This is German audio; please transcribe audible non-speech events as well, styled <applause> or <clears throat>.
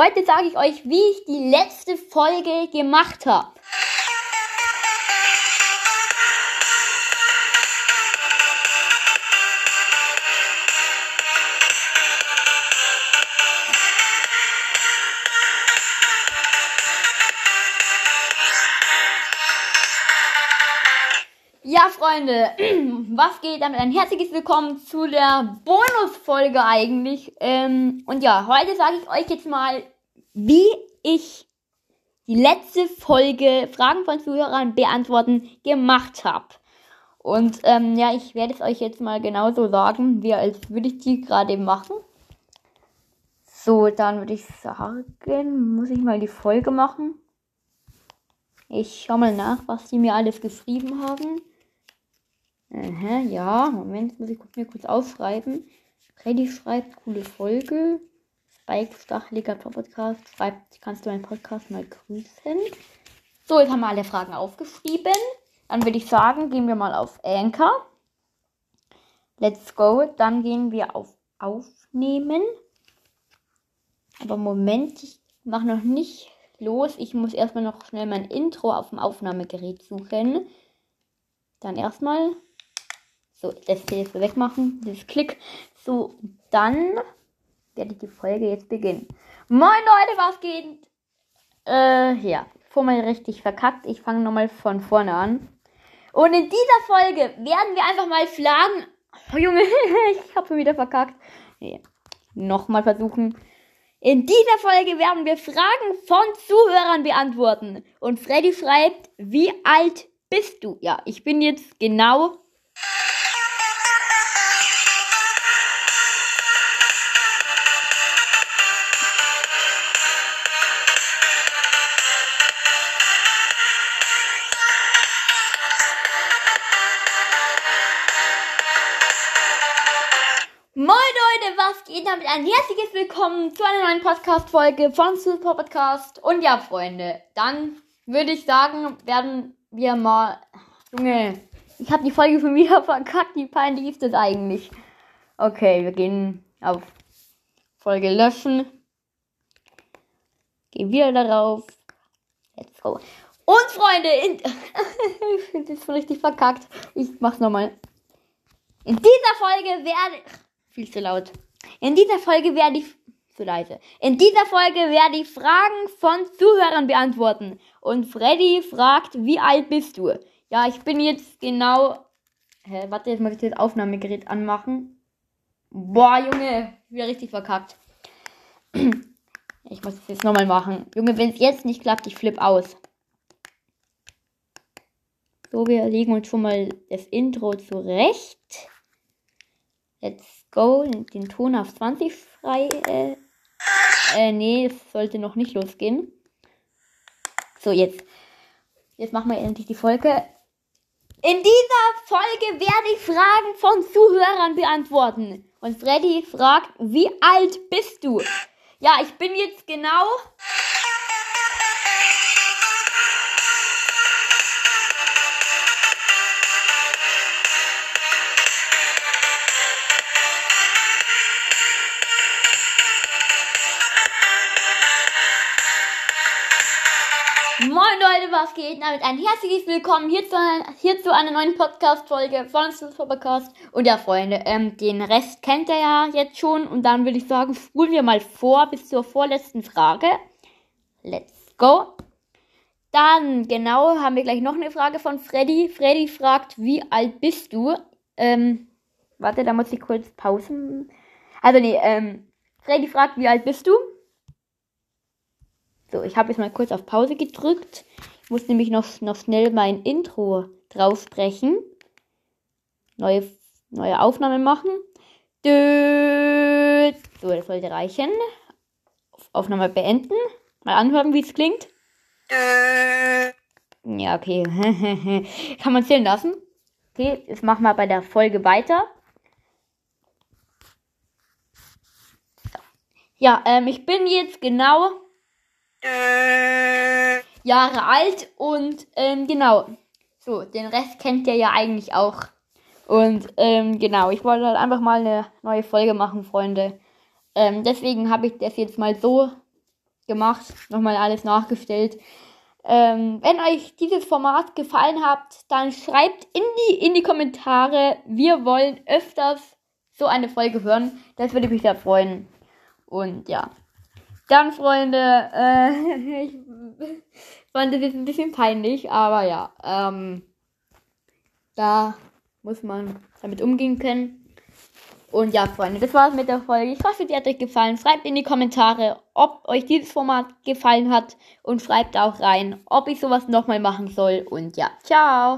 Heute sage ich euch, wie ich die letzte Folge gemacht habe. Ja, Freunde, <clears throat> was geht damit? Ein herzliches Willkommen zu der Bonusfolge eigentlich. Ähm, und ja, heute sage ich euch jetzt mal, wie ich die letzte Folge Fragen von Zuhörern beantworten gemacht habe. Und ähm, ja, ich werde es euch jetzt mal genauso sagen, wie als würde ich die gerade machen. So, dann würde ich sagen, muss ich mal die Folge machen. Ich schau mal nach, was die mir alles geschrieben haben. Aha, ja, Moment, muss ich mir kurz aufschreiben. Freddy schreibt, coole Folge. Spike Stacheliger Podcast schreibt, kannst du meinen Podcast mal grüßen? So, jetzt haben wir alle Fragen aufgeschrieben. Dann würde ich sagen, gehen wir mal auf Anchor. Let's go. Dann gehen wir auf Aufnehmen. Aber Moment, ich mache noch nicht los. Ich muss erstmal noch schnell mein Intro auf dem Aufnahmegerät suchen. Dann erstmal so, das hier jetzt wegmachen, dieses Klick. So, dann werde ich die Folge jetzt beginnen. Moin Leute, was geht? Äh, ja, vormal richtig verkackt. Ich fange nochmal von vorne an. Und in dieser Folge werden wir einfach mal schlagen. Oh, Junge, <laughs> ich habe schon wieder verkackt. Nee, nochmal versuchen. In dieser Folge werden wir Fragen von Zuhörern beantworten. Und Freddy schreibt, wie alt bist du? Ja, ich bin jetzt genau Moin Leute, was geht damit? Ein herzliches Willkommen zu einer neuen Podcast-Folge von Super Podcast. Und ja, Freunde, dann würde ich sagen, werden wir mal. Junge, ich habe die Folge von mir <laughs> verkackt. Wie peinlich ist das eigentlich? Okay, wir gehen auf Folge löschen. Gehen wieder darauf. Let's go. Und Freunde, in ich <laughs> finde das richtig verkackt. Ich mach's nochmal. In dieser Folge werde viel zu laut. In dieser Folge werde ich zu leise. In dieser Folge werde ich Fragen von Zuhörern beantworten. Und Freddy fragt, wie alt bist du? Ja, ich bin jetzt genau. Hä, warte, jetzt muss ich das Aufnahmegerät anmachen. Boah, Junge, wieder richtig verkackt. Ich muss es jetzt nochmal machen. Junge, wenn es jetzt nicht klappt, ich flipp aus. So, wir legen uns schon mal das Intro zurecht. Let's Go, den Ton auf 20 frei. Äh, äh, nee, es sollte noch nicht losgehen. So, jetzt. Jetzt machen wir endlich die Folge. In dieser Folge werde ich Fragen von Zuhörern beantworten. Und Freddy fragt, wie alt bist du? Ja, ich bin jetzt genau Moin Leute, was geht? Damit ein herzliches Willkommen hier zu, hier zu einer neuen Podcast-Folge von Super Podcast. Und ja, Freunde, ähm, den Rest kennt ihr ja jetzt schon. Und dann würde ich sagen, spulen wir mal vor bis zur vorletzten Frage. Let's go. Dann, genau, haben wir gleich noch eine Frage von Freddy. Freddy fragt, wie alt bist du? Ähm, warte, da muss ich kurz pausen. Also, nee, ähm, Freddy fragt, wie alt bist du? So, ich habe jetzt mal kurz auf Pause gedrückt. Ich muss nämlich noch, noch schnell mein Intro draufbrechen. Neue, neue Aufnahme machen. So, das sollte reichen. Aufnahme beenden. Mal anhören, wie es klingt. Ja, okay. Kann man zählen lassen. Okay, jetzt machen wir bei der Folge weiter. Ja, ähm, ich bin jetzt genau Jahre alt und ähm, genau. So, den Rest kennt ihr ja eigentlich auch. Und ähm, genau, ich wollte halt einfach mal eine neue Folge machen, Freunde. Ähm, deswegen habe ich das jetzt mal so gemacht, nochmal alles nachgestellt. Ähm, wenn euch dieses Format gefallen hat, dann schreibt in die, in die Kommentare, wir wollen öfters so eine Folge hören. Das würde mich sehr freuen. Und ja. Dann, Freunde, äh, <laughs> ich fand das jetzt ein bisschen peinlich, aber ja, ähm, da muss man damit umgehen können. Und ja, Freunde, das war's mit der Folge. Ich hoffe, die hat euch gefallen. Schreibt in die Kommentare, ob euch dieses Format gefallen hat und schreibt auch rein, ob ich sowas nochmal machen soll. Und ja, ciao!